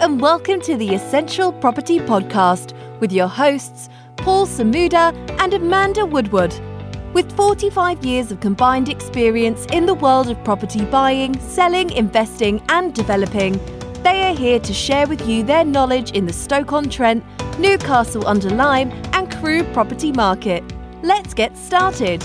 and welcome to the Essential Property Podcast with your hosts, Paul Samuda and Amanda Woodward. With 45 years of combined experience in the world of property buying, selling, investing, and developing, they are here to share with you their knowledge in the Stoke on Trent, Newcastle under Lyme, and Crewe property market. Let's get started.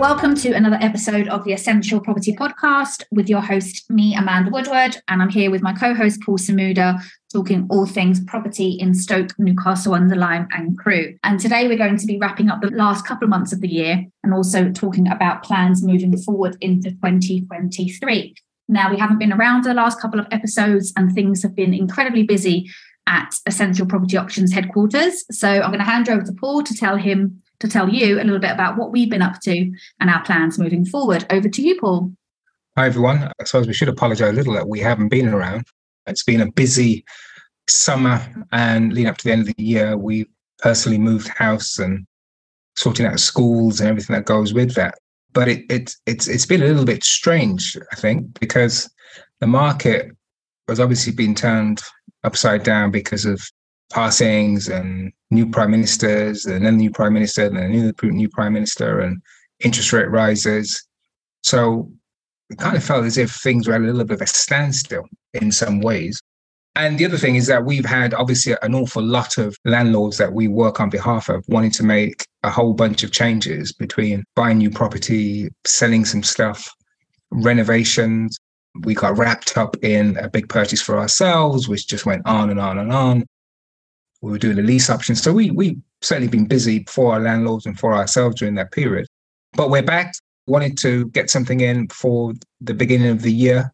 Welcome to another episode of the Essential Property Podcast with your host, me, Amanda Woodward. And I'm here with my co host, Paul Samuda, talking all things property in Stoke, Newcastle under Lyme, and Crewe. And today we're going to be wrapping up the last couple of months of the year and also talking about plans moving forward into 2023. Now, we haven't been around the last couple of episodes and things have been incredibly busy at Essential Property Options headquarters. So I'm going to hand over to Paul to tell him to tell you a little bit about what we've been up to and our plans moving forward. Over to you, Paul. Hi, everyone. I suppose we should apologize a little that we haven't been around. It's been a busy summer and leading up to the end of the year, we personally moved house and sorting out schools and everything that goes with that. But it, it it's it's been a little bit strange, I think, because the market has obviously been turned upside down because of passings and new prime ministers and then new prime minister and then new, new prime minister and interest rate rises. So it kind of felt as if things were at a little bit of a standstill in some ways. And the other thing is that we've had obviously an awful lot of landlords that we work on behalf of wanting to make a whole bunch of changes between buying new property, selling some stuff, renovations. We got wrapped up in a big purchase for ourselves, which just went on and on and on we were doing the lease option. So we we certainly been busy for our landlords and for ourselves during that period. But we're back, wanted to get something in for the beginning of the year.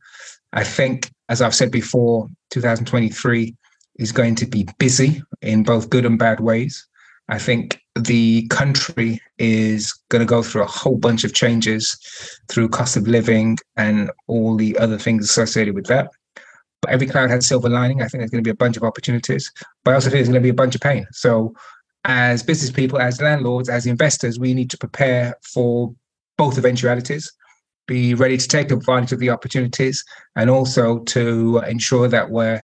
I think, as I've said before, 2023 is going to be busy in both good and bad ways. I think the country is going to go through a whole bunch of changes through cost of living and all the other things associated with that. But every cloud has silver lining. I think there's going to be a bunch of opportunities, but I also think there's going to be a bunch of pain. So, as business people, as landlords, as investors, we need to prepare for both eventualities, be ready to take advantage of the opportunities, and also to ensure that we're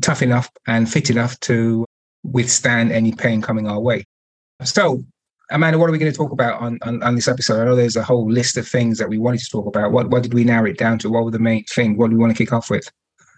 tough enough and fit enough to withstand any pain coming our way. So, Amanda, what are we going to talk about on, on, on, this episode? I know there's a whole list of things that we wanted to talk about. What, what did we narrow it down to? What were the main thing? What do we want to kick off with?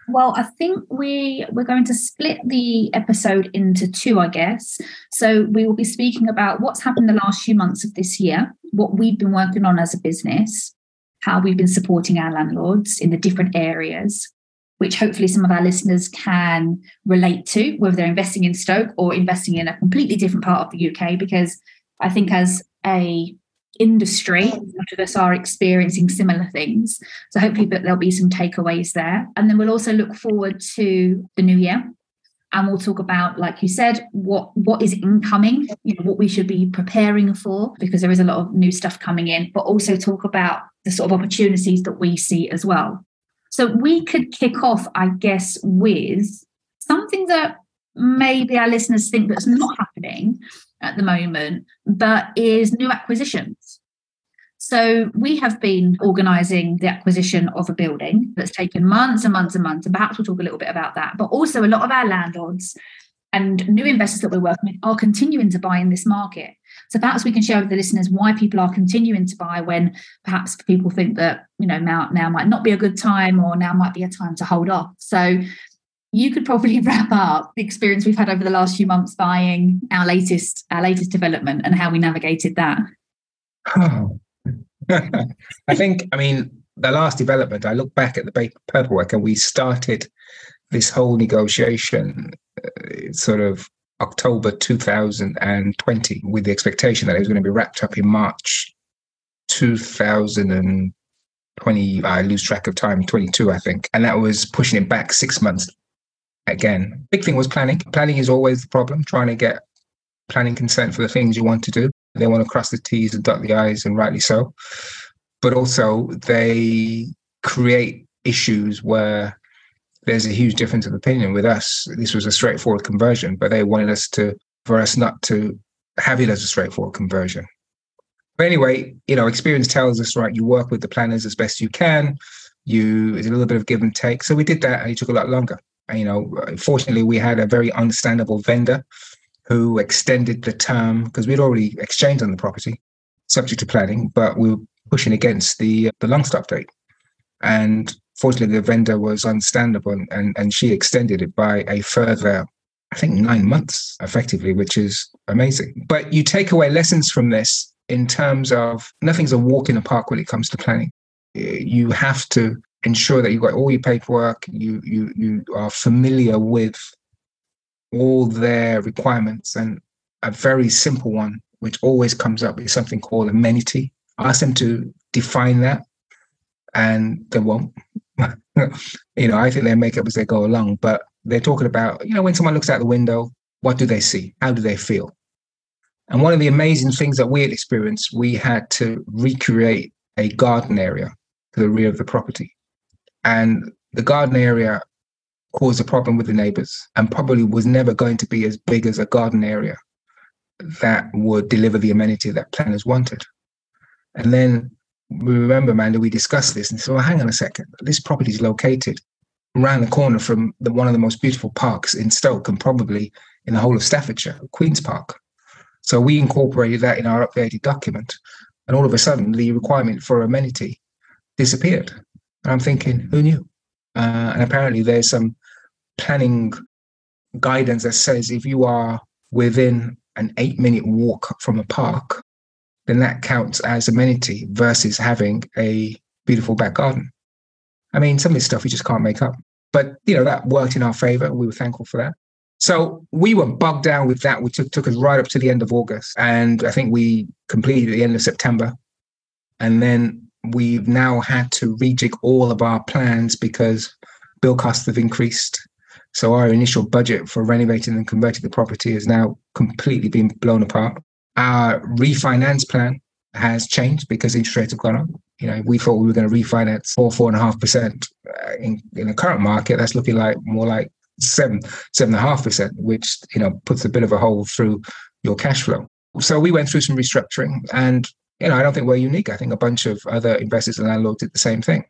Well, I think we we're going to split the episode into two, I guess. So we will be speaking about what's happened the last few months of this year, what we've been working on as a business, how we've been supporting our landlords in the different areas, which hopefully some of our listeners can relate to, whether they're investing in Stoke or investing in a completely different part of the UK. Because I think as a industry, oh. a lot of us are experiencing similar things. So hopefully that there'll be some takeaways there. And then we'll also look forward to the new year. And we'll talk about, like you said, what what is incoming, you know, what we should be preparing for, because there is a lot of new stuff coming in, but also talk about the sort of opportunities that we see as well. So we could kick off, I guess, with something that maybe our listeners think that's not happening at the moment, but is new acquisitions. So we have been organising the acquisition of a building that's taken months and months and months, and perhaps we'll talk a little bit about that. But also, a lot of our landlords and new investors that we're working with are continuing to buy in this market. So perhaps we can share with the listeners why people are continuing to buy when perhaps people think that you know now now might not be a good time or now might be a time to hold off. So you could probably wrap up the experience we've had over the last few months buying our latest our latest development and how we navigated that. Oh. I think, I mean, the last development, I look back at the paperwork and we started this whole negotiation uh, sort of October 2020 with the expectation that it was going to be wrapped up in March 2020. I lose track of time, 22, I think. And that was pushing it back six months again. Big thing was planning. Planning is always the problem, trying to get planning consent for the things you want to do. They want to cross the T's and dot the I's, and rightly so. But also, they create issues where there's a huge difference of opinion with us. This was a straightforward conversion, but they wanted us to, for us not to have it as a straightforward conversion. But anyway, you know, experience tells us, right, you work with the planners as best you can. You, it's a little bit of give and take. So we did that and it took a lot longer. And, you know, fortunately, we had a very understandable vendor who extended the term because we'd already exchanged on the property, subject to planning, but we were pushing against the the long stop date. And fortunately, the vendor was understandable and, and, she extended it by a further, I think, nine months effectively, which is amazing. But you take away lessons from this in terms of nothing's a walk in the park when it comes to planning. You have to ensure that you've got all your paperwork, you you you are familiar with all their requirements. And a very simple one, which always comes up, is something called amenity. Ask them to define that, and they won't. you know, I think they make up as they go along, but they're talking about, you know, when someone looks out the window, what do they see? How do they feel? And one of the amazing things that we had experienced, we had to recreate a garden area to the rear of the property. And the garden area caused a problem with the neighbors and probably was never going to be as big as a garden area that would deliver the amenity that planners wanted. And then we remember, Amanda, we discussed this and said, well, hang on a second. This property is located around the corner from the, one of the most beautiful parks in Stoke and probably in the whole of Staffordshire, Queen's Park. So we incorporated that in our updated document. And all of a sudden, the requirement for amenity disappeared. And I'm thinking, who knew? Uh, and apparently, there's some planning guidance that says if you are within an eight minute walk from a park, then that counts as amenity versus having a beautiful back garden. I mean, some of this stuff you just can't make up. But you know, that worked in our favor. We were thankful for that. So we were bogged down with that, which took, took us right up to the end of August. And I think we completed at the end of September. And then we've now had to rejig all of our plans because bill costs have increased. So our initial budget for renovating and converting the property has now completely been blown apart. Our refinance plan has changed because interest rates have gone up. You know, we thought we were going to refinance four, four and a half percent. Uh, in, in the current market, that's looking like more like seven, seven and a half percent, which you know puts a bit of a hole through your cash flow. So we went through some restructuring, and you know, I don't think we're unique. I think a bunch of other investors and landlords did the same thing.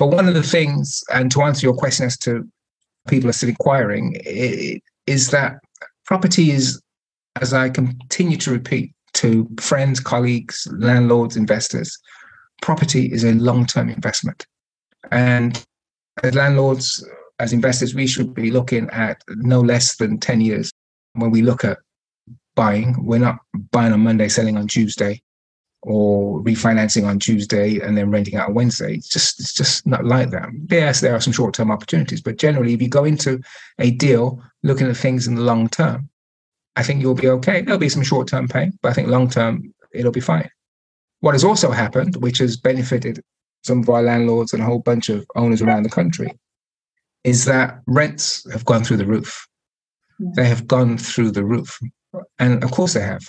But one of the things, and to answer your question as to people are still inquiring, is that property is, as I continue to repeat to friends, colleagues, landlords, investors, property is a long term investment. And as landlords, as investors, we should be looking at no less than 10 years when we look at buying. We're not buying on Monday, selling on Tuesday or refinancing on Tuesday and then renting out on Wednesday. It's just it's just not like that. Yes, there are some short term opportunities, but generally, if you go into a deal looking at things in the long term, I think you'll be okay. There'll be some short term pain, but I think long term it'll be fine. What has also happened, which has benefited some of our landlords and a whole bunch of owners around the country, is that rents have gone through the roof. They have gone through the roof. And of course they have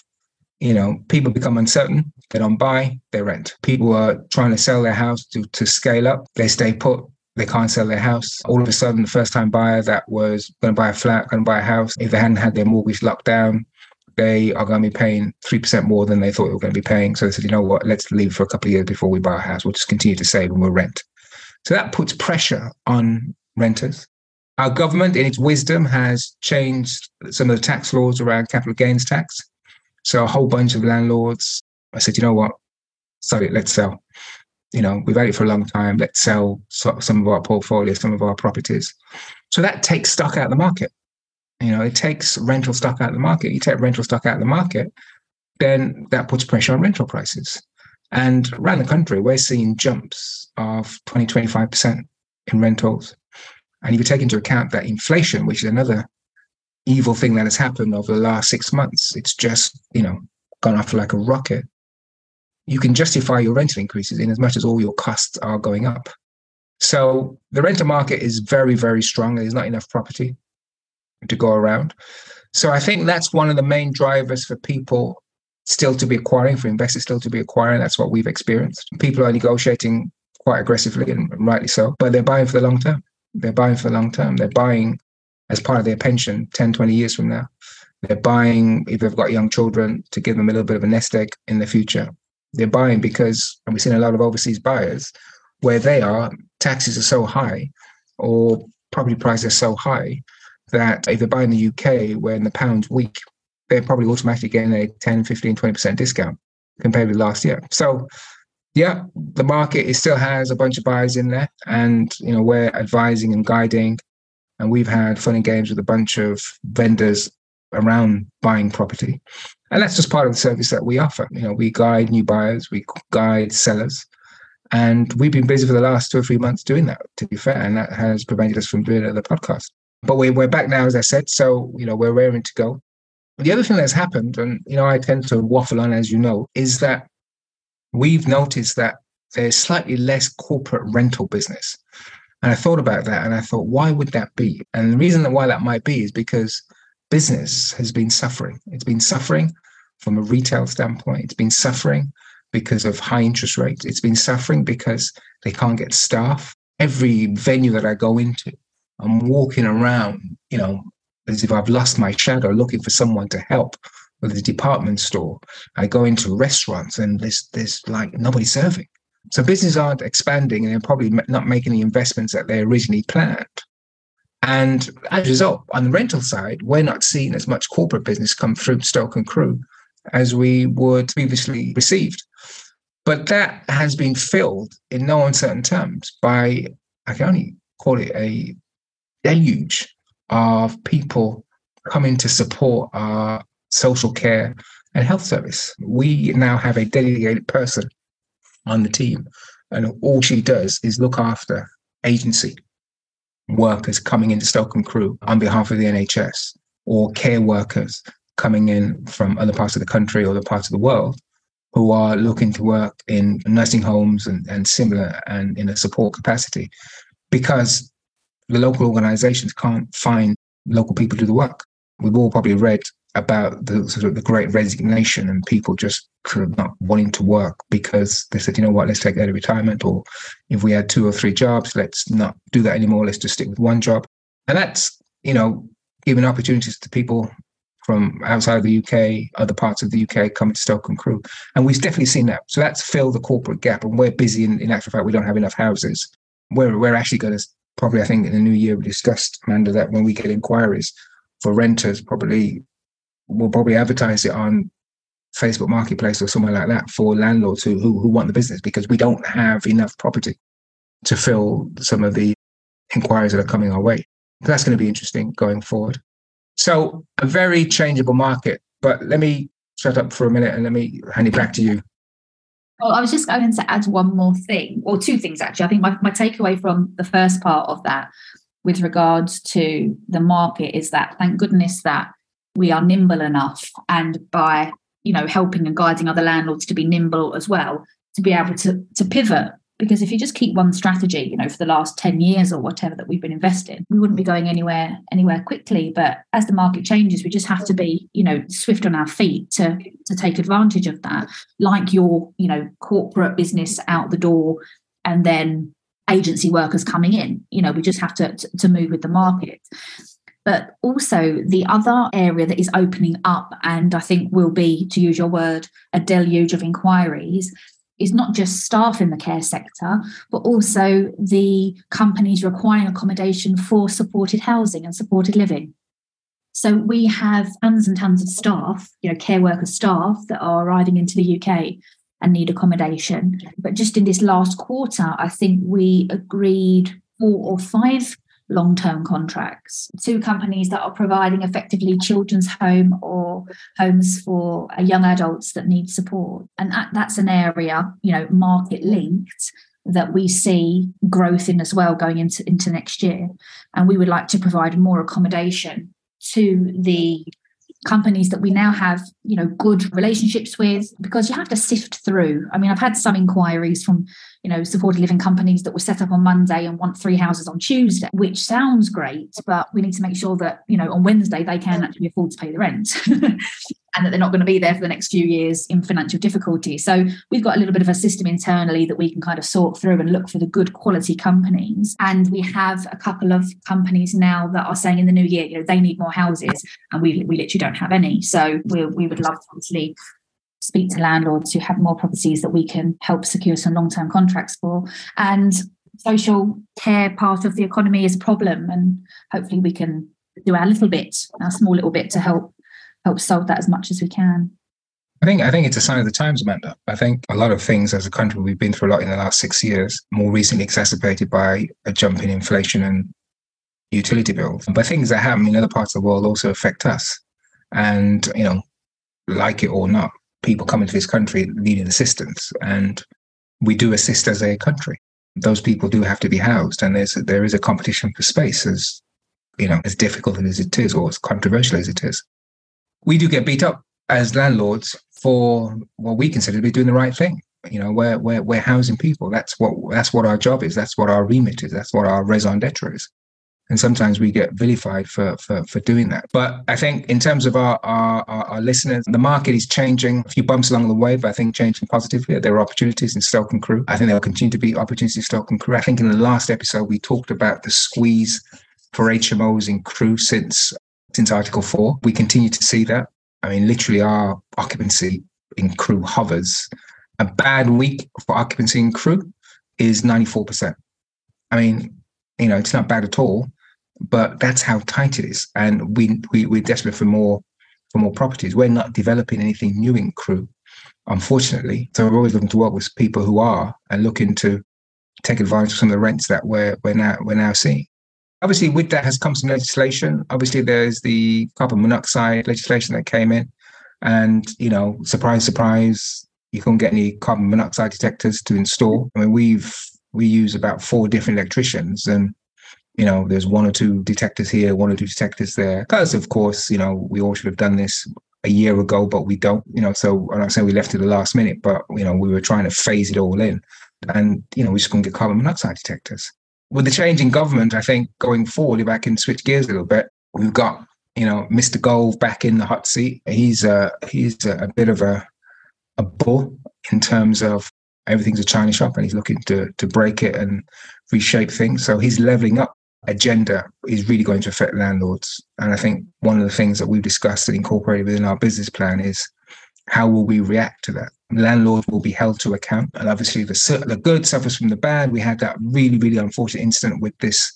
you know, people become uncertain. They don't buy, they rent. People are trying to sell their house to, to scale up. They stay put. They can't sell their house. All of a sudden, the first time buyer that was going to buy a flat, going to buy a house, if they hadn't had their mortgage locked down, they are going to be paying 3% more than they thought they were going to be paying. So they said, you know what, let's leave for a couple of years before we buy a house. We'll just continue to save and we'll rent. So that puts pressure on renters. Our government, in its wisdom, has changed some of the tax laws around capital gains tax. So a whole bunch of landlords, I said, you know what? Sorry, let's sell. You know, we've had it for a long time. Let's sell some of our portfolio, some of our properties. So that takes stock out of the market. You know, it takes rental stock out of the market. You take rental stock out of the market, then that puts pressure on rental prices. And around the country, we're seeing jumps of 20, 25% in rentals. And if you take into account that inflation, which is another evil thing that has happened over the last six months. It's just, you know, gone off like a rocket. You can justify your rental increases in as much as all your costs are going up. So the rental market is very, very strong. There's not enough property to go around. So I think that's one of the main drivers for people still to be acquiring, for investors still to be acquiring. That's what we've experienced. People are negotiating quite aggressively and rightly so, but they're buying for the long term. They're buying for the long term. They're buying as part of their pension 10, 20 years from now. They're buying, if they've got young children, to give them a little bit of a nest egg in the future. They're buying because, and we've seen a lot of overseas buyers where they are, taxes are so high or property prices are so high that if they buy in the UK when the pound's weak, they're probably automatically getting a 10, 15, 20% discount compared with last year. So yeah, the market it still has a bunch of buyers in there, and you know we're advising and guiding, and we've had fun and games with a bunch of vendors around buying property, and that's just part of the service that we offer. You know, we guide new buyers, we guide sellers, and we've been busy for the last two or three months doing that. To be fair, and that has prevented us from doing the podcast. But we, we're back now, as I said, so you know we're raring to go. The other thing that's happened, and you know I tend to waffle on, as you know, is that we've noticed that there's slightly less corporate rental business. And I thought about that and I thought, why would that be? And the reason that why that might be is because business has been suffering. It's been suffering from a retail standpoint. It's been suffering because of high interest rates. It's been suffering because they can't get staff. Every venue that I go into, I'm walking around, you know, as if I've lost my shadow looking for someone to help with the department store. I go into restaurants and there's there's like nobody serving. So businesses aren't expanding and they're probably not making the investments that they originally planned. And as a result, on the rental side, we're not seeing as much corporate business come through Stoke and Crewe as we would previously received. But that has been filled in no uncertain terms by, I can only call it a deluge of people coming to support our social care, and health service. We now have a dedicated person on the team, and all she does is look after agency workers coming into and Crewe on behalf of the NHS or care workers coming in from other parts of the country or other parts of the world who are looking to work in nursing homes and, and similar and in a support capacity because the local organizations can't find local people to do the work. We've all probably read about the sort of the great resignation and people just sort of not wanting to work because they said, you know what, let's take early retirement, or if we had two or three jobs, let's not do that anymore. Let's just stick with one job. And that's, you know, giving opportunities to people from outside the UK, other parts of the UK coming to Stoke and Crewe. And we've definitely seen that. So that's filled the corporate gap. And we're busy in, in actual fact, we don't have enough houses. We're, we're actually going to probably, I think in the new year, we discussed, Amanda, that when we get inquiries for renters, probably we'll probably advertise it on Facebook Marketplace or somewhere like that for landlords who, who, who want the business because we don't have enough property to fill some of the inquiries that are coming our way. That's going to be interesting going forward. So a very changeable market. But let me shut up for a minute and let me hand it back to you. Well, I was just going to add one more thing, or two things actually. I think my, my takeaway from the first part of that with regards to the market is that thank goodness that we are nimble enough and by you know helping and guiding other landlords to be nimble as well to be able to to pivot. Because if you just keep one strategy you know for the last 10 years or whatever that we've been investing we wouldn't be going anywhere anywhere quickly. But as the market changes we just have to be you know swift on our feet to to take advantage of that like your you know corporate business out the door and then agency workers coming in. You know we just have to to, to move with the market but also, the other area that is opening up, and I think will be, to use your word, a deluge of inquiries, is not just staff in the care sector, but also the companies requiring accommodation for supported housing and supported living. So we have tons and tons of staff, you know, care worker staff that are arriving into the UK and need accommodation. But just in this last quarter, I think we agreed four or five long term contracts to companies that are providing effectively children's home or homes for uh, young adults that need support. And that, that's an area, you know, market linked that we see growth in as well going into, into next year. And we would like to provide more accommodation to the companies that we now have you know good relationships with because you have to sift through. I mean i've had some inquiries from you know, supported living companies that were set up on Monday and want three houses on Tuesday, which sounds great, but we need to make sure that, you know, on Wednesday they can actually afford to pay the rent and that they're not going to be there for the next few years in financial difficulty. So we've got a little bit of a system internally that we can kind of sort through and look for the good quality companies. And we have a couple of companies now that are saying in the new year, you know, they need more houses and we, we literally don't have any. So we, we would love to obviously speak to landlords who have more properties that we can help secure some long term contracts for. And social care part of the economy is a problem. And hopefully we can do our little bit, our small little bit to help help solve that as much as we can. I think I think it's a sign of the times, Amanda. I think a lot of things as a country we've been through a lot in the last six years, more recently exacerbated by a jump in inflation and utility bills. But things that happen in other parts of the world also affect us. And, you know, like it or not, people come into this country needing assistance. And we do assist as a country. Those people do have to be housed. And there's there is a competition for space as you know, as difficult as it is or as controversial as it is. We do get beat up as landlords for what we consider to be doing the right thing. You know, we're, we're, we're housing people. That's what that's what our job is. That's what our remit is. That's what our raison d'etre is. And sometimes we get vilified for, for, for doing that. But I think in terms of our, our, our listeners, the market is changing. A few bumps along the way, but I think changing positively. There are opportunities in Stoke and Crewe. I think there will continue to be opportunities in Stoke and Crewe. I think in the last episode, we talked about the squeeze for HMOs in Crewe since since Article 4. We continue to see that. I mean, literally, our occupancy in Crewe hovers. A bad week for occupancy in Crewe is 94%. I mean, you know, it's not bad at all, but that's how tight it is. And we, we, we're desperate for more for more properties. We're not developing anything new in Crewe, unfortunately. So we're always looking to work with people who are and looking to take advantage of some of the rents that we're, we're, now, we're now seeing. Obviously, with that has come some legislation. Obviously, there's the carbon monoxide legislation that came in, and you know, surprise, surprise, you couldn't get any carbon monoxide detectors to install. I mean, we've we use about four different electricians, and you know, there's one or two detectors here, one or two detectors there. Because of course, you know, we all should have done this a year ago, but we don't. You know, so I'm saying we left it the last minute, but you know, we were trying to phase it all in, and you know, we just couldn't get carbon monoxide detectors with the change in government, I think going forward, if I can switch gears a little bit, we've got you know Mr. Gove back in the hot seat. He's a he's a, a bit of a a bull in terms of everything's a China shop, and he's looking to to break it and reshape things. So he's leveling up agenda is really going to affect landlords. And I think one of the things that we've discussed and incorporated within our business plan is how will we react to that? Landlords will be held to account. And obviously, the, the good suffers from the bad. We had that really, really unfortunate incident with this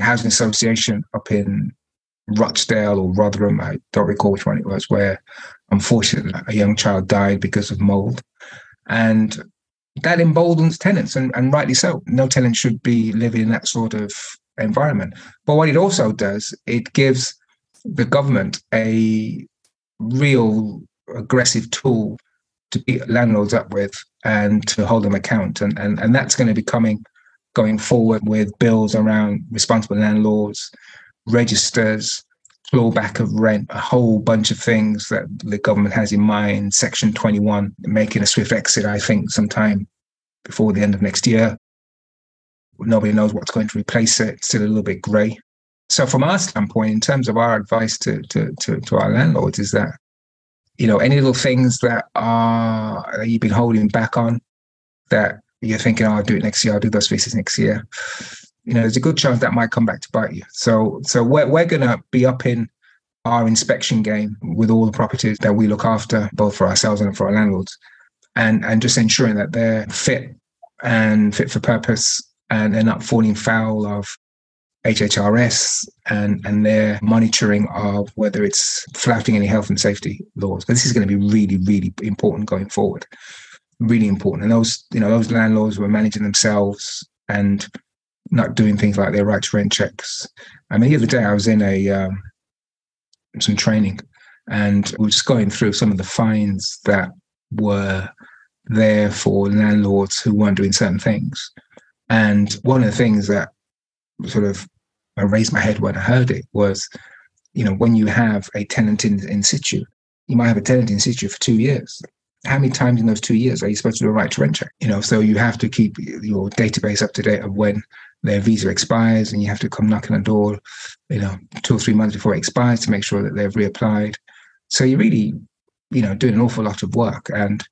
housing association up in Rochdale or Rotherham. I don't recall which one it was, where unfortunately a young child died because of mold. And that emboldens tenants, and, and rightly so. No tenant should be living in that sort of environment. But what it also does, it gives the government a real aggressive tool to beat landlords up with and to hold them account. And, and, and that's going to be coming going forward with bills around responsible landlords, registers, clawback of rent, a whole bunch of things that the government has in mind. Section 21, making a swift exit, I think, sometime before the end of next year. Nobody knows what's going to replace it. It's still a little bit grey. So, from our standpoint, in terms of our advice to, to, to, to our landlords, is that you know, any little things that are that you've been holding back on that you're thinking, oh, I'll do it next year, I'll do those faces next year. You know, there's a good chance that might come back to bite you. So so we're we're gonna be up in our inspection game with all the properties that we look after, both for ourselves and for our landlords, and and just ensuring that they're fit and fit for purpose and they're not falling foul of HHRS and, and their monitoring of whether it's flouting any health and safety laws. But this is going to be really, really important going forward. Really important. And those, you know, those landlords were managing themselves and not doing things like their right to rent checks. I mean, the other day I was in a um, some training and we were just going through some of the fines that were there for landlords who weren't doing certain things. And one of the things that sort of I raised my head when I heard it was, you know, when you have a tenant in, in situ, you might have a tenant in situ for two years. How many times in those two years are you supposed to do a right to rent check? You know, so you have to keep your database up to date of when their visa expires and you have to come knocking on the door, you know, two or three months before it expires to make sure that they've reapplied. So you're really, you know, doing an awful lot of work. And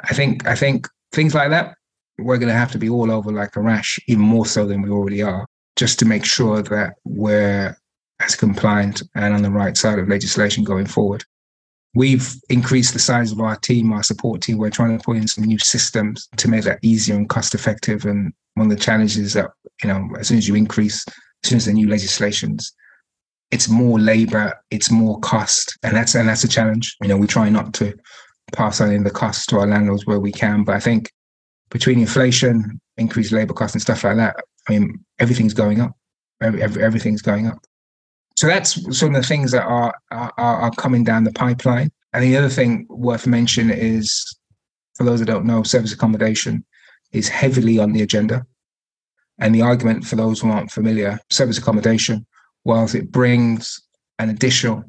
I think I think things like that, we're gonna have to be all over like a rash, even more so than we already are just to make sure that we're as compliant and on the right side of legislation going forward. We've increased the size of our team, our support team. We're trying to put in some new systems to make that easier and cost effective. And one of the challenges that, you know, as soon as you increase, as soon as the new legislations, it's more labor, it's more cost. And that's and that's a challenge. You know, we try not to pass on in the cost to our landlords where we can. But I think between inflation, increased labor costs and stuff like that, I mean, everything's going up. Every, every, everything's going up. So that's some of the things that are, are, are coming down the pipeline. And the other thing worth mentioning is, for those that don't know, service accommodation is heavily on the agenda. And the argument for those who aren't familiar, service accommodation, whilst it brings an additional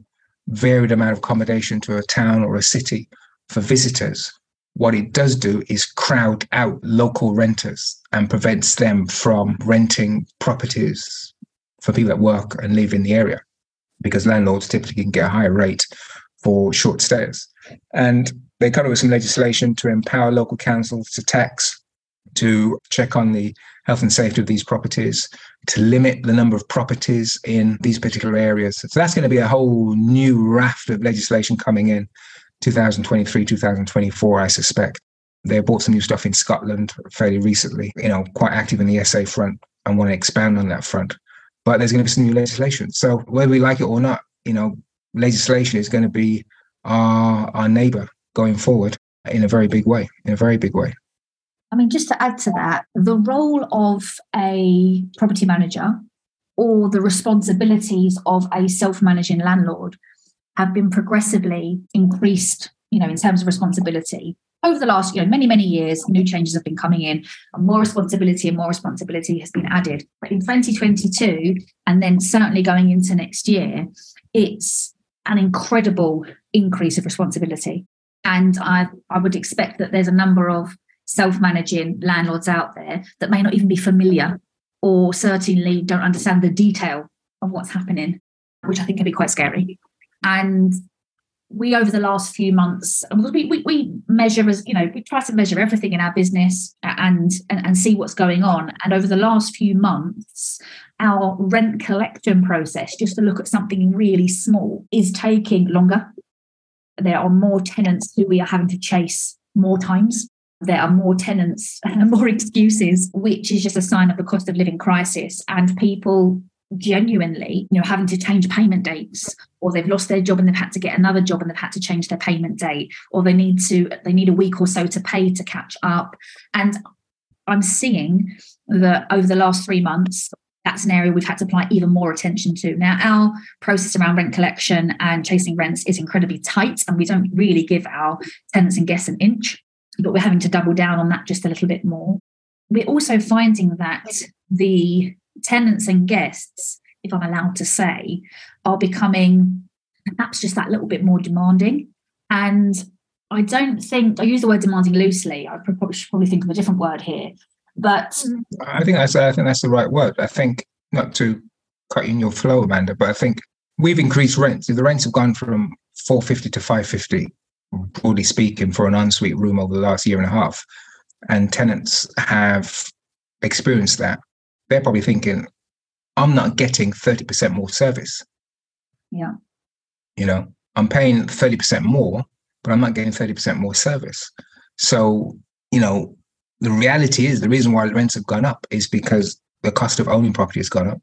varied amount of accommodation to a town or a city for visitors, what it does do is crowd out local renters and prevents them from renting properties for people that work and live in the area because landlords typically can get a higher rate for short stays. And they come up with some legislation to empower local councils to tax, to check on the health and safety of these properties, to limit the number of properties in these particular areas. So that's going to be a whole new raft of legislation coming in 2023, 2024, I suspect. They bought some new stuff in Scotland fairly recently, you know, quite active in the SA front and want to expand on that front but there's going to be some new legislation. So whether we like it or not, you know, legislation is going to be our our neighbor going forward in a very big way, in a very big way. I mean, just to add to that, the role of a property manager or the responsibilities of a self-managing landlord have been progressively increased, you know, in terms of responsibility. Over the last you know many many years new changes have been coming in and more responsibility and more responsibility has been added. But in 2022 and then certainly going into next year it's an incredible increase of responsibility. And i i would expect that there's a number of self-managing landlords out there that may not even be familiar or certainly don't understand the detail of what's happening which i think can be quite scary and we over the last few months we, we, we, measure as you know we try to measure everything in our business and, and and see what's going on. And over the last few months our rent collection process just to look at something really small is taking longer. There are more tenants who we are having to chase more times. There are more tenants and more excuses which is just a sign of the cost of living crisis. And people genuinely, you know, having to change payment dates, or they've lost their job and they've had to get another job and they've had to change their payment date, or they need to they need a week or so to pay to catch up. And I'm seeing that over the last three months, that's an area we've had to apply even more attention to. Now, our process around rent collection and chasing rents is incredibly tight, and we don't really give our tenants and guests an inch, but we're having to double down on that just a little bit more. We're also finding that the tenants and guests, if I'm allowed to say, are becoming perhaps just that little bit more demanding. And I don't think I use the word demanding loosely. I probably should probably think of a different word here. But I think that's I think that's the right word. I think not to cut in your flow, Amanda, but I think we've increased rents. The rents have gone from 450 to 550, broadly speaking, for an ensuite room over the last year and a half. And tenants have experienced that they're probably thinking, I'm not getting 30% more service. Yeah. You know, I'm paying 30% more, but I'm not getting 30% more service. So, you know, the reality is the reason why rents have gone up is because the cost of owning property has gone up.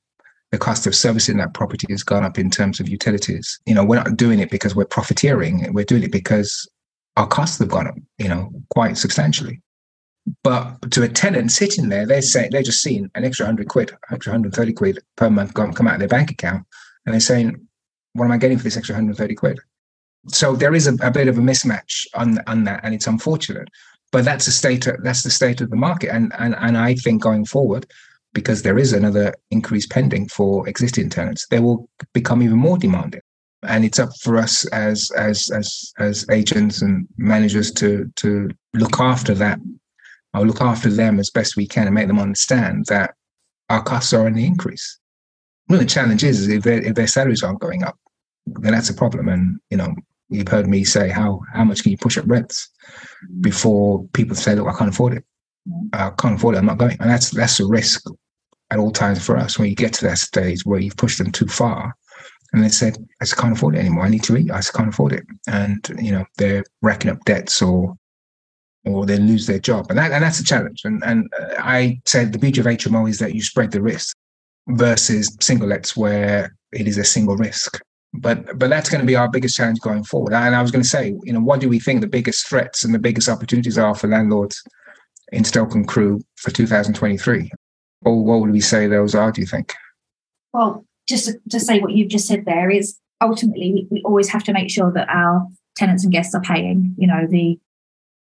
The cost of servicing that property has gone up in terms of utilities. You know, we're not doing it because we're profiteering. We're doing it because our costs have gone up, you know, quite substantially. But to a tenant sitting there, they're saying they're just seeing an extra hundred quid, extra hundred thirty quid per month come, come out of their bank account, and they're saying, "What am I getting for this extra hundred thirty quid?" So there is a, a, bit of a mismatch on on that, and it's unfortunate. But that's the state. Of, that's the state of the market, and and and I think going forward, because there is another increase pending for existing tenants, they will become even more demanding and it's up for us as as as as agents and managers to to look after that I'll look after them as best we can and make them understand that our costs are on the increase. One of the challenges is if, if their salaries aren't going up, then that's a problem. And you know, you've heard me say how how much can you push up rents before people say, look, I can't afford it. I can't afford it. I'm not going. And that's that's a risk at all times for us when you get to that stage where you've pushed them too far And they said, I just can't afford it anymore. I need to eat. I just can't afford it. And, you know, they're racking up debts or or they lose their job. And that, and that's a challenge. And and uh, I said the beauty of HMO is that you spread the risk versus single lets where it is a single risk. But but that's going to be our biggest challenge going forward. And I was going to say, you know, what do we think the biggest threats and the biggest opportunities are for landlords in Stoke and Crewe for 2023? Or what would we say those are, do you think? Well, just to say what you've just said there is ultimately we always have to make sure that our tenants and guests are paying. You know, the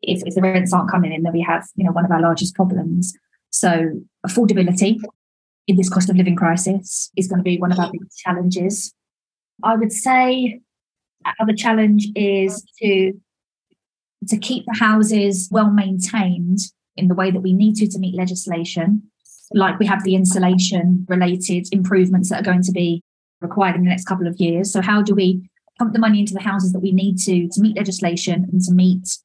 if, if the rents aren't coming in, then we have, you know, one of our largest problems. So affordability in this cost of living crisis is going to be one of our biggest challenges. I would say another challenge is to to keep the houses well maintained in the way that we need to to meet legislation. Like we have the insulation related improvements that are going to be required in the next couple of years. So how do we pump the money into the houses that we need to to meet legislation and to meet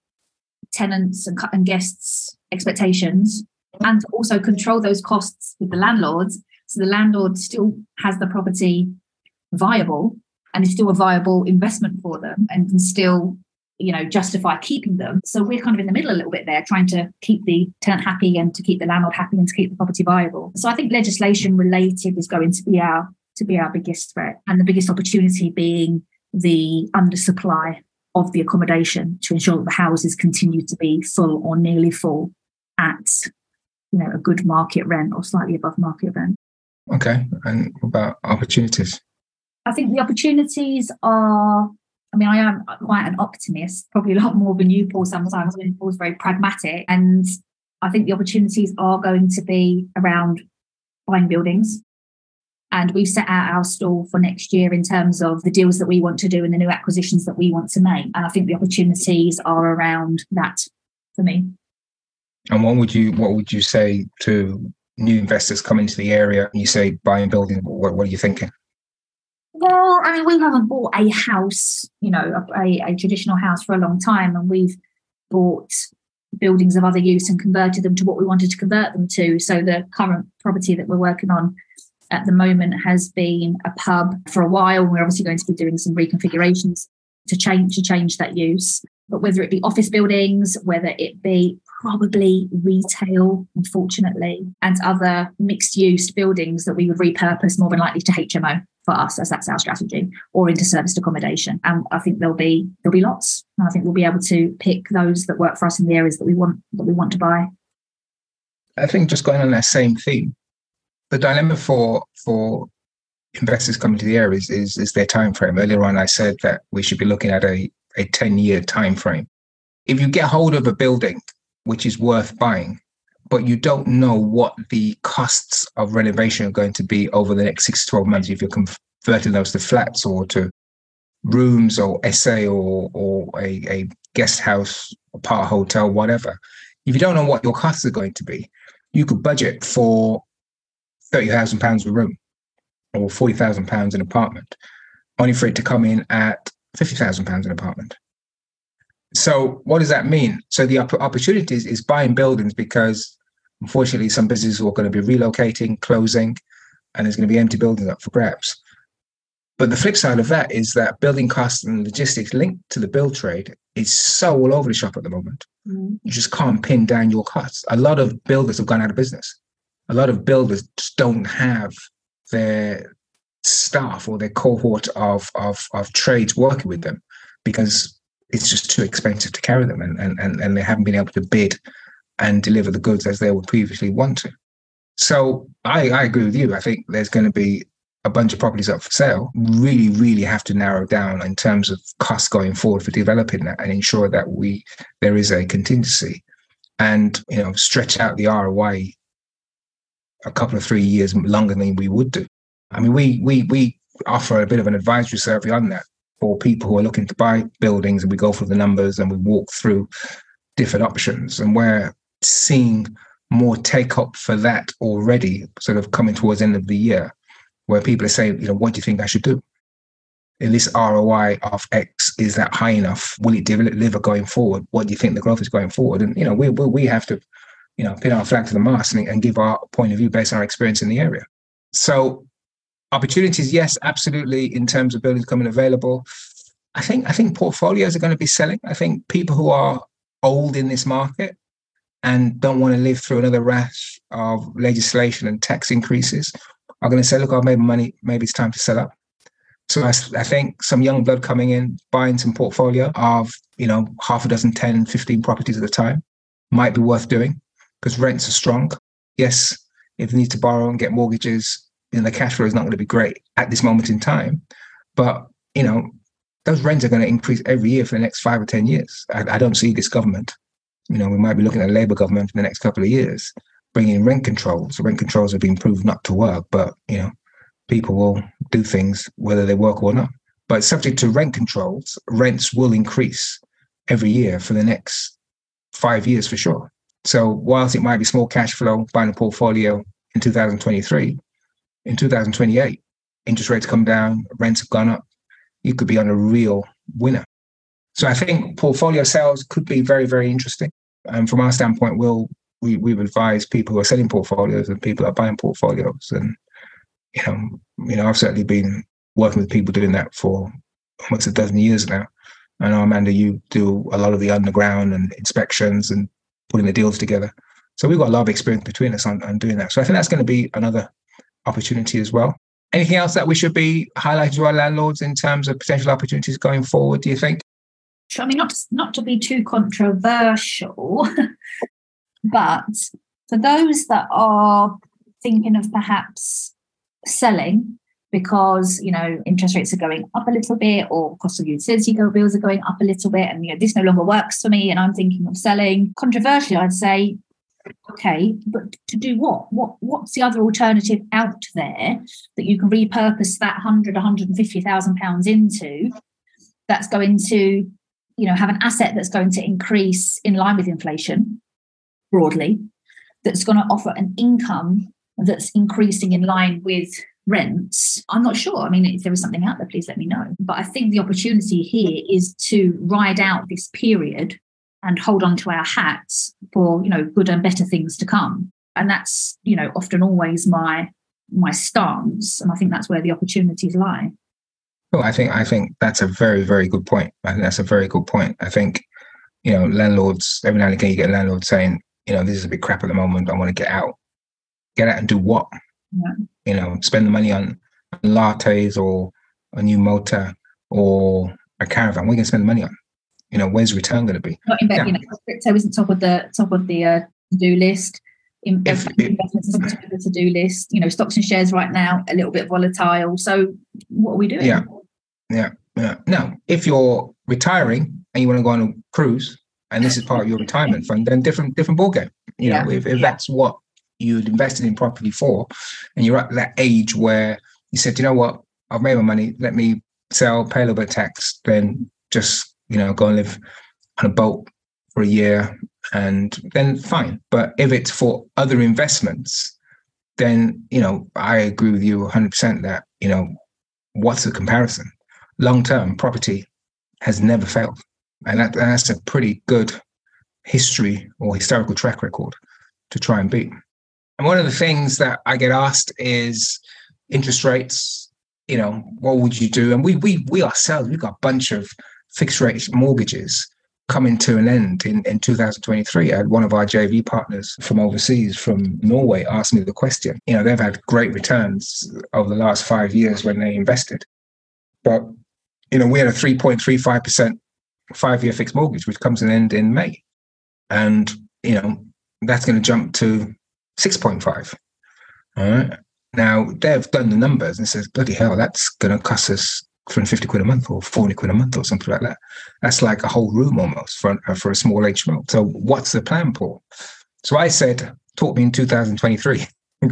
tenants and, and guests' expectations, and also control those costs with the landlords, so the landlord still has the property viable and is still a viable investment for them, and can still you know justify keeping them. So we're kind of in the middle a little bit there trying to keep the tenant happy and to keep the landlord happy and to keep the property viable. So i think legislation related is going to be our to be our biggest threat and the biggest opportunity being the undersupply of the accommodation to ensure that the houses continue to be full or nearly full at you know a good market rent or slightly above market rent. Okay, and about opportunities? I think the opportunities are. I mean, I am quite an optimist, probably a lot more than you, Paul. Sometimes I mean, Paul's very pragmatic, and I think the opportunities are going to be around buying buildings and we've set out our stall for next year in terms of the deals that we want to do and the new acquisitions that we want to make. And I think the opportunities are around that for me. And what would you what would you say to new investors coming to the area and you say buying building? What, what are you thinking? Well, I mean, we haven't bought a house, you know, a, a traditional house for a long time, and we've bought buildings of other use and converted them to what we wanted to convert them to. So the current property that we're working on at the moment has been a pub for a while. We're obviously going to be doing some reconfigurations to change to change that use. But whether it be office buildings, whether it be probably retail, unfortunately, and other mixed use buildings that we would repurpose more than likely to HMO for us, as that's our strategy, or into serviced accommodation. And I think there'll be there'll be lots. And I think we'll be able to pick those that work for us in the areas that we want that we want to buy. I think just going on that same theme, the dilemma for for investors coming to the area is, is, is their time frame. Earlier on, I said that we should be looking at a, a 10 year time frame. If you get hold of a building which is worth buying, but you don't know what the costs of renovation are going to be over the next six to 12 months, if you're converting those to flats or to rooms or SA or, or a, a guest house, apart hotel, whatever, if you don't know what your costs are going to be, you could budget for thirty thousand pounds a room or forty thousand pounds an apartment, only for it to come in at fifty thousand pounds an apartment. So what does that mean? So the opportunities is buying buildings because unfortunately some businesses are going to be relocating, closing, and there's going to be empty buildings up for grabs. But the flip side of that is that building costs and logistics linked to the build trade is so all over the shop at the moment. Mm-hmm. You just can't pin down your costs. A lot of builders have gone out of business a lot of builders don't have their staff or their cohort of, of, of trades working with them because it's just too expensive to carry them and, and, and they haven't been able to bid and deliver the goods as they would previously want to. So I, I agree with you. I think there's going to be a bunch of properties up for sale. Really, really have to narrow down in terms of costs going forward for developing that and ensure that we there is a contingency and you know stretch out the ROI a couple of three years longer than we would do. I mean, we we we offer a bit of an advisory service on that for people who are looking to buy buildings, and we go through the numbers and we walk through different options, and we're seeing more take up for that already, sort of coming towards the end of the year, where people are saying, you know, what do you think I should do? In this ROI of X, is that high enough? Will it deliver going forward? What do you think the growth is going forward? And you know, we we, we have to you know, pin our flag to the mast and, and give our point of view based on our experience in the area. So opportunities, yes, absolutely. In terms of buildings coming available, I think I think portfolios are going to be selling. I think people who are old in this market and don't want to live through another rash of legislation and tax increases are going to say, "Look, I've made money. Maybe it's time to sell up." So I, I think some young blood coming in, buying some portfolio of you know half a dozen, 10, 15 properties at a time might be worth doing because rents are strong. Yes, if they need to borrow and get mortgages, you know, the cash flow is not going to be great at this moment in time. But, you know, those rents are going to increase every year for the next five or 10 years. I, I don't see this government. You know, we might be looking at a Labour government in the next couple of years bringing rent controls. Rent controls have been proved not to work, but, you know, people will do things whether they work or not. But subject to rent controls, rents will increase every year for the next five years for sure. So whilst it might be small cash flow buying a portfolio in 2023, in 2028, interest rates come down, rents have gone up, you could be on a real winner. So I think portfolio sales could be very, very interesting. And from our standpoint, we'll we we've advised people who are selling portfolios and people who are buying portfolios. And you know, you know, I've certainly been working with people doing that for almost a dozen years now. I know Amanda, you do a lot of the underground and inspections and putting the deals together. So we've got a lot of experience between us on, on doing that. So I think that's going to be another opportunity as well. Anything else that we should be highlighting to our landlords in terms of potential opportunities going forward, do you think? I mean, not to, not to be too controversial, but for those that are thinking of perhaps selling because you know interest rates are going up a little bit or cost of utility bills are going up a little bit and you know this no longer works for me and i'm thinking of selling. Controversially i'd say okay but to do what? What what's the other alternative out there that you can repurpose that 100 150000 pounds into that's going to you know have an asset that's going to increase in line with inflation broadly that's going to offer an income that's increasing in line with rents, I'm not sure. I mean, if there is something out there, please let me know. But I think the opportunity here is to ride out this period and hold on to our hats for, you know, good and better things to come. And that's, you know, often always my my stance. And I think that's where the opportunities lie. Well, I think I think that's a very, very good point. I think that's a very good point. I think, you know, landlords, every now and again you get a landlord saying, you know, this is a bit crap at the moment. I want to get out. Get out and do what? Yeah. You know, spend the money on lattes or a new motor or a caravan. We're going to spend the money on. You know, where's return going to be? Not invest, yeah. you know, crypto isn't top of the top of the uh, to-do list. In, if, investments is top of the to-do list. You know, stocks and shares right now a little bit volatile. So, what are we doing? Yeah, yeah, yeah. Now, if you're retiring and you want to go on a cruise, and this is part of your retirement fund, then different different ball game. You know, if, if yeah. that's what you'd invested in property for, and you're at that age where you said, you know what, I've made my money, let me sell, pay a little bit of tax, then just, you know, go and live on a boat for a year and then fine. But if it's for other investments, then, you know, I agree with you 100% that, you know, what's the comparison? Long term property has never failed. And, that, and that's a pretty good history or historical track record to try and beat. And one of the things that I get asked is interest rates. You know, what would you do? And we we we ourselves we've got a bunch of fixed rate mortgages coming to an end in, in 2023. I had one of our JV partners from overseas, from Norway, ask me the question. You know, they've had great returns over the last five years when they invested. But, you know, we had a 3.35% five year fixed mortgage, which comes to an end in May. And, you know, that's going to jump to 6.5. All right. Now they've done the numbers and says, bloody hell, that's going to cost us 350 quid a month or 40 quid a month or something like that. That's like a whole room almost for, uh, for a small HMO. So what's the plan, Paul? So I said, talk me in 2023.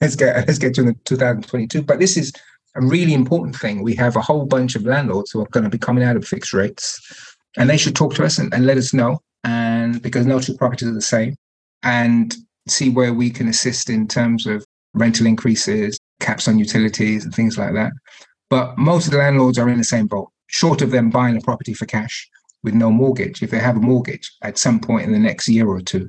let's get let's get to 2022. But this is a really important thing. We have a whole bunch of landlords who are going to be coming out of fixed rates, and they should talk to us and, and let us know. And because no two properties are the same, and see where we can assist in terms of rental increases, caps on utilities, and things like that. But most of the landlords are in the same boat, short of them buying a property for cash with no mortgage. If they have a mortgage at some point in the next year or two,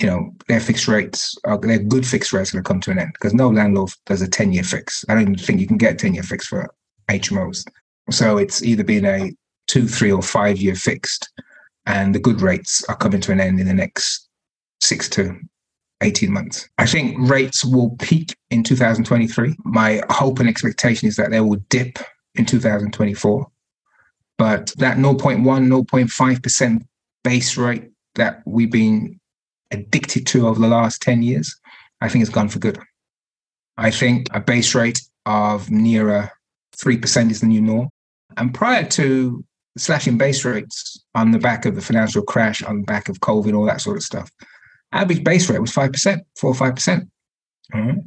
you know, their fixed rates are their good fixed rates are going to come to an end because no landlord does a 10 year fix. I don't even think you can get a 10 year fix for HMOs. So it's either been a two, three, or five year fixed, and the good rates are coming to an end in the next six to 18 months. I think rates will peak in 2023. My hope and expectation is that they will dip in 2024. But that 0.1, 0.5% base rate that we've been addicted to over the last 10 years, I think has gone for good. I think a base rate of nearer 3% is the new norm. And prior to slashing base rates on the back of the financial crash, on the back of COVID, all that sort of stuff, average base rate was 5%, 4 or 5%. mm-hmm.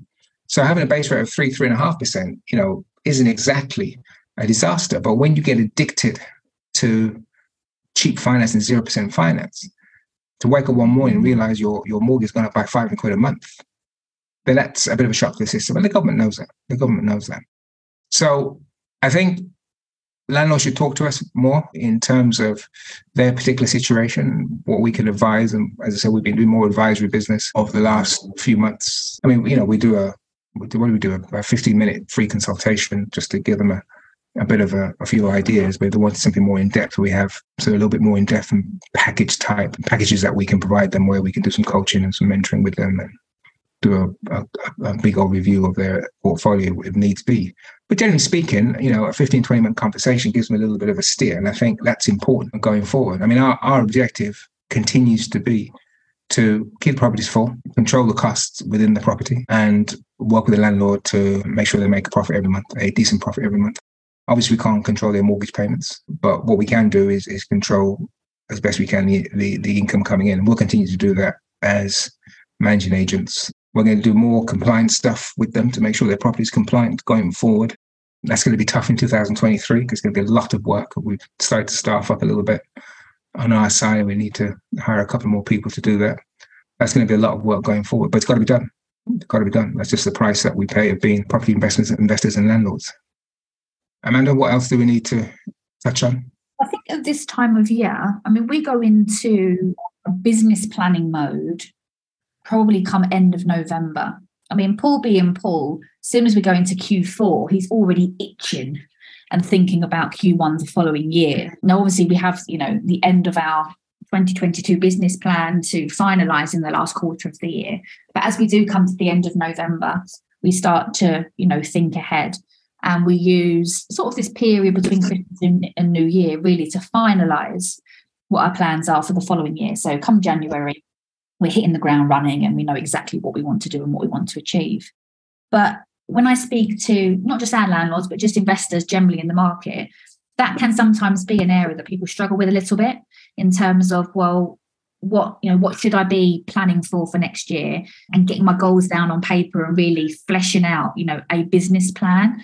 So having a base rate of 3, 3.5%, you know, isn't exactly a disaster. But when you get addicted to cheap finance and 0% finance, to wake up one morning and realize your, your mortgage is going up by 500 quid a month, then that's a bit of a shock to the system. And the government knows that. The government knows that. So I think landlords should talk to us more in terms of their particular situation, what we can advise. And as I said, we've been doing more advisory business over the last few months. I mean, you know, we do a what do we do? A 15 minute free consultation just to give them a, a bit of a, a few ideas. But if they want something more in depth, we have so a little bit more in depth and package type packages that we can provide them where we can do some coaching and some mentoring with them and do a, a, a big old review of their portfolio if needs be. But generally speaking, you know, a 15, 20 minute conversation gives them a little bit of a steer. And I think that's important going forward. I mean, our, our objective continues to be to keep properties full, control the costs within the property, and work with the landlord to make sure they make a profit every month, a decent profit every month. Obviously, we can't control their mortgage payments, but what we can do is, is control as best we can the, the, the income coming in. And we'll continue to do that as managing agents we're going to do more compliance stuff with them to make sure their property is compliant going forward. That's going to be tough in 2023 because it's going to be a lot of work. We've started to staff up a little bit on our side. We need to hire a couple more people to do that. That's going to be a lot of work going forward, but it's got to be done. It's got to be done. That's just the price that we pay of being property investors, investors and landlords. Amanda, what else do we need to touch on? I think at this time of year, I mean, we go into a business planning mode probably come end of November. I mean, Paul being Paul, as soon as we go into Q4, he's already itching and thinking about Q1 the following year. Now, obviously, we have, you know, the end of our 2022 business plan to finalize in the last quarter of the year. But as we do come to the end of November, we start to, you know, think ahead. And we use sort of this period between Christmas and, New Year really to finalize what our plans are for the following year. So come January, we're hitting the ground running and we know exactly what we want to do and what we want to achieve. But when I speak to not just our landlords, but just investors generally in the market, that can sometimes be an area that people struggle with a little bit in terms of, well, what you know what should i be planning for for next year and getting my goals down on paper and really fleshing out you know a business plan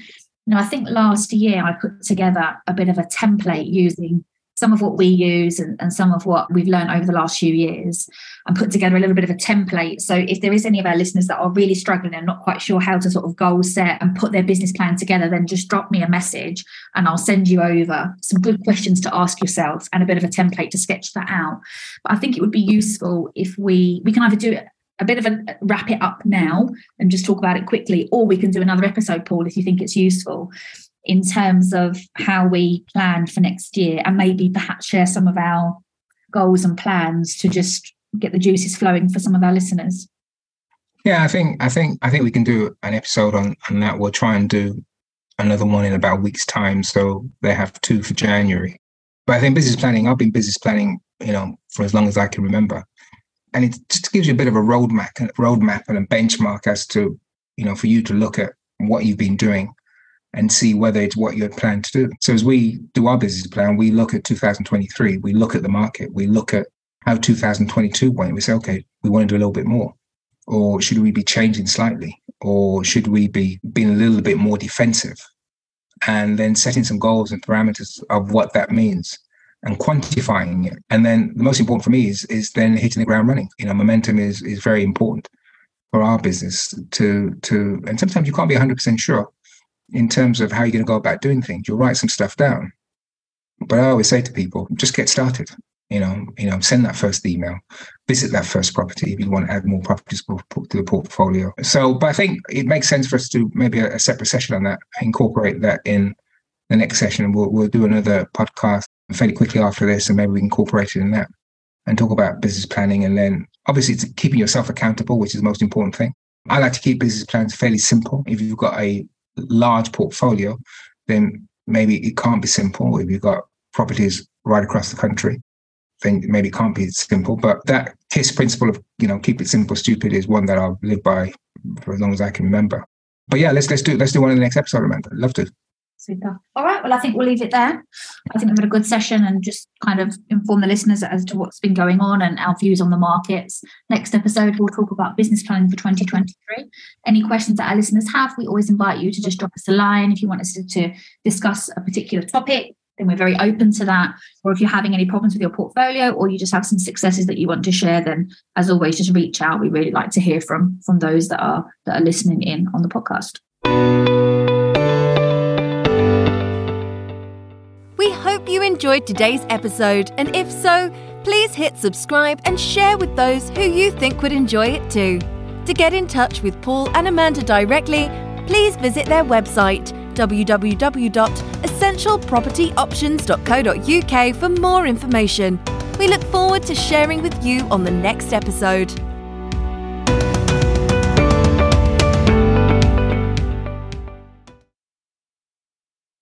you know i think last year i put together a bit of a template using some of what we use and, and some of what we've learned over the last few years and put together a little bit of a template. So if there is any of our listeners that are really struggling and not quite sure how to sort of goal set and put their business plan together, then just drop me a message and I'll send you over some good questions to ask yourselves and a bit of a template to sketch that out. But I think it would be useful if we we can either do it a bit of a wrap it up now and just talk about it quickly, or we can do another episode, Paul, if you think it's useful in terms of how we plan for next year and maybe perhaps share some of our goals and plans to just get the juices flowing for some of our listeners. Yeah i think i think i think we can do an episode on on that. We'll try and do another one in about a week's time. So they have two for january. But i think business planning i've been business planning you know for as long as i can remember. And it just gives you a bit of a roadmap roadmap and a benchmark as to you know for you to look at what you've been doing and see whether it's what you planned to do. So as we do our business plan, we look at 2023, we look at the market, we look at how 2022 went. We say, okay, we want to do a little bit more. Or should we be changing slightly? Or should we be being a little bit more defensive? And then setting some goals and parameters of what that means and quantifying it. And then the most important for me is is then hitting the ground running. You know, momentum is is very important for our business to to and sometimes you can't be 100% sure in terms of how you're going to go about doing things. You'll write some stuff down. But I always say to people, just get started. you know, you know, send that first email, visit that first property if you want to add more properties to the portfolio. So, but I think it makes sense for us to maybe a, a separate session on that, incorporate that in the next session. We'll we'll do another podcast fairly quickly after this, and maybe we can incorporate it in that and talk about business planning. And then obviously it's keeping yourself accountable, which is the most important thing. I like to keep business plans fairly simple. If you've got a large portfolio, then maybe it can't be simple. If you've got properties right across the country, then maybe it can't be simple. But that KISS principle of, you know, keep it simple, stupid is one that I'll live by for as long as I can remember. But yeah, let's let's do let's do one in the next episode. I'd love to. Super. All right. Well, I think we'll leave it there. I think we've had a good session and just kind of inform the listeners as to what's been going on and our views on the markets. Next episode, we'll talk about business planning for 2023. Any questions that our listeners have, we always invite you to just drop us a line if you want us to, to discuss a particular topic. Then we're very open to that. Or if you're having any problems with your portfolio, or you just have some successes that you want to share, then as always, just reach out. We really like to hear from from those that are that are listening in on the podcast. You enjoyed today's episode, and if so, please hit subscribe and share with those who you think would enjoy it too. To get in touch with Paul and Amanda directly, please visit their website www.essentialpropertyoptions.co.uk for more information. We look forward to sharing with you on the next episode.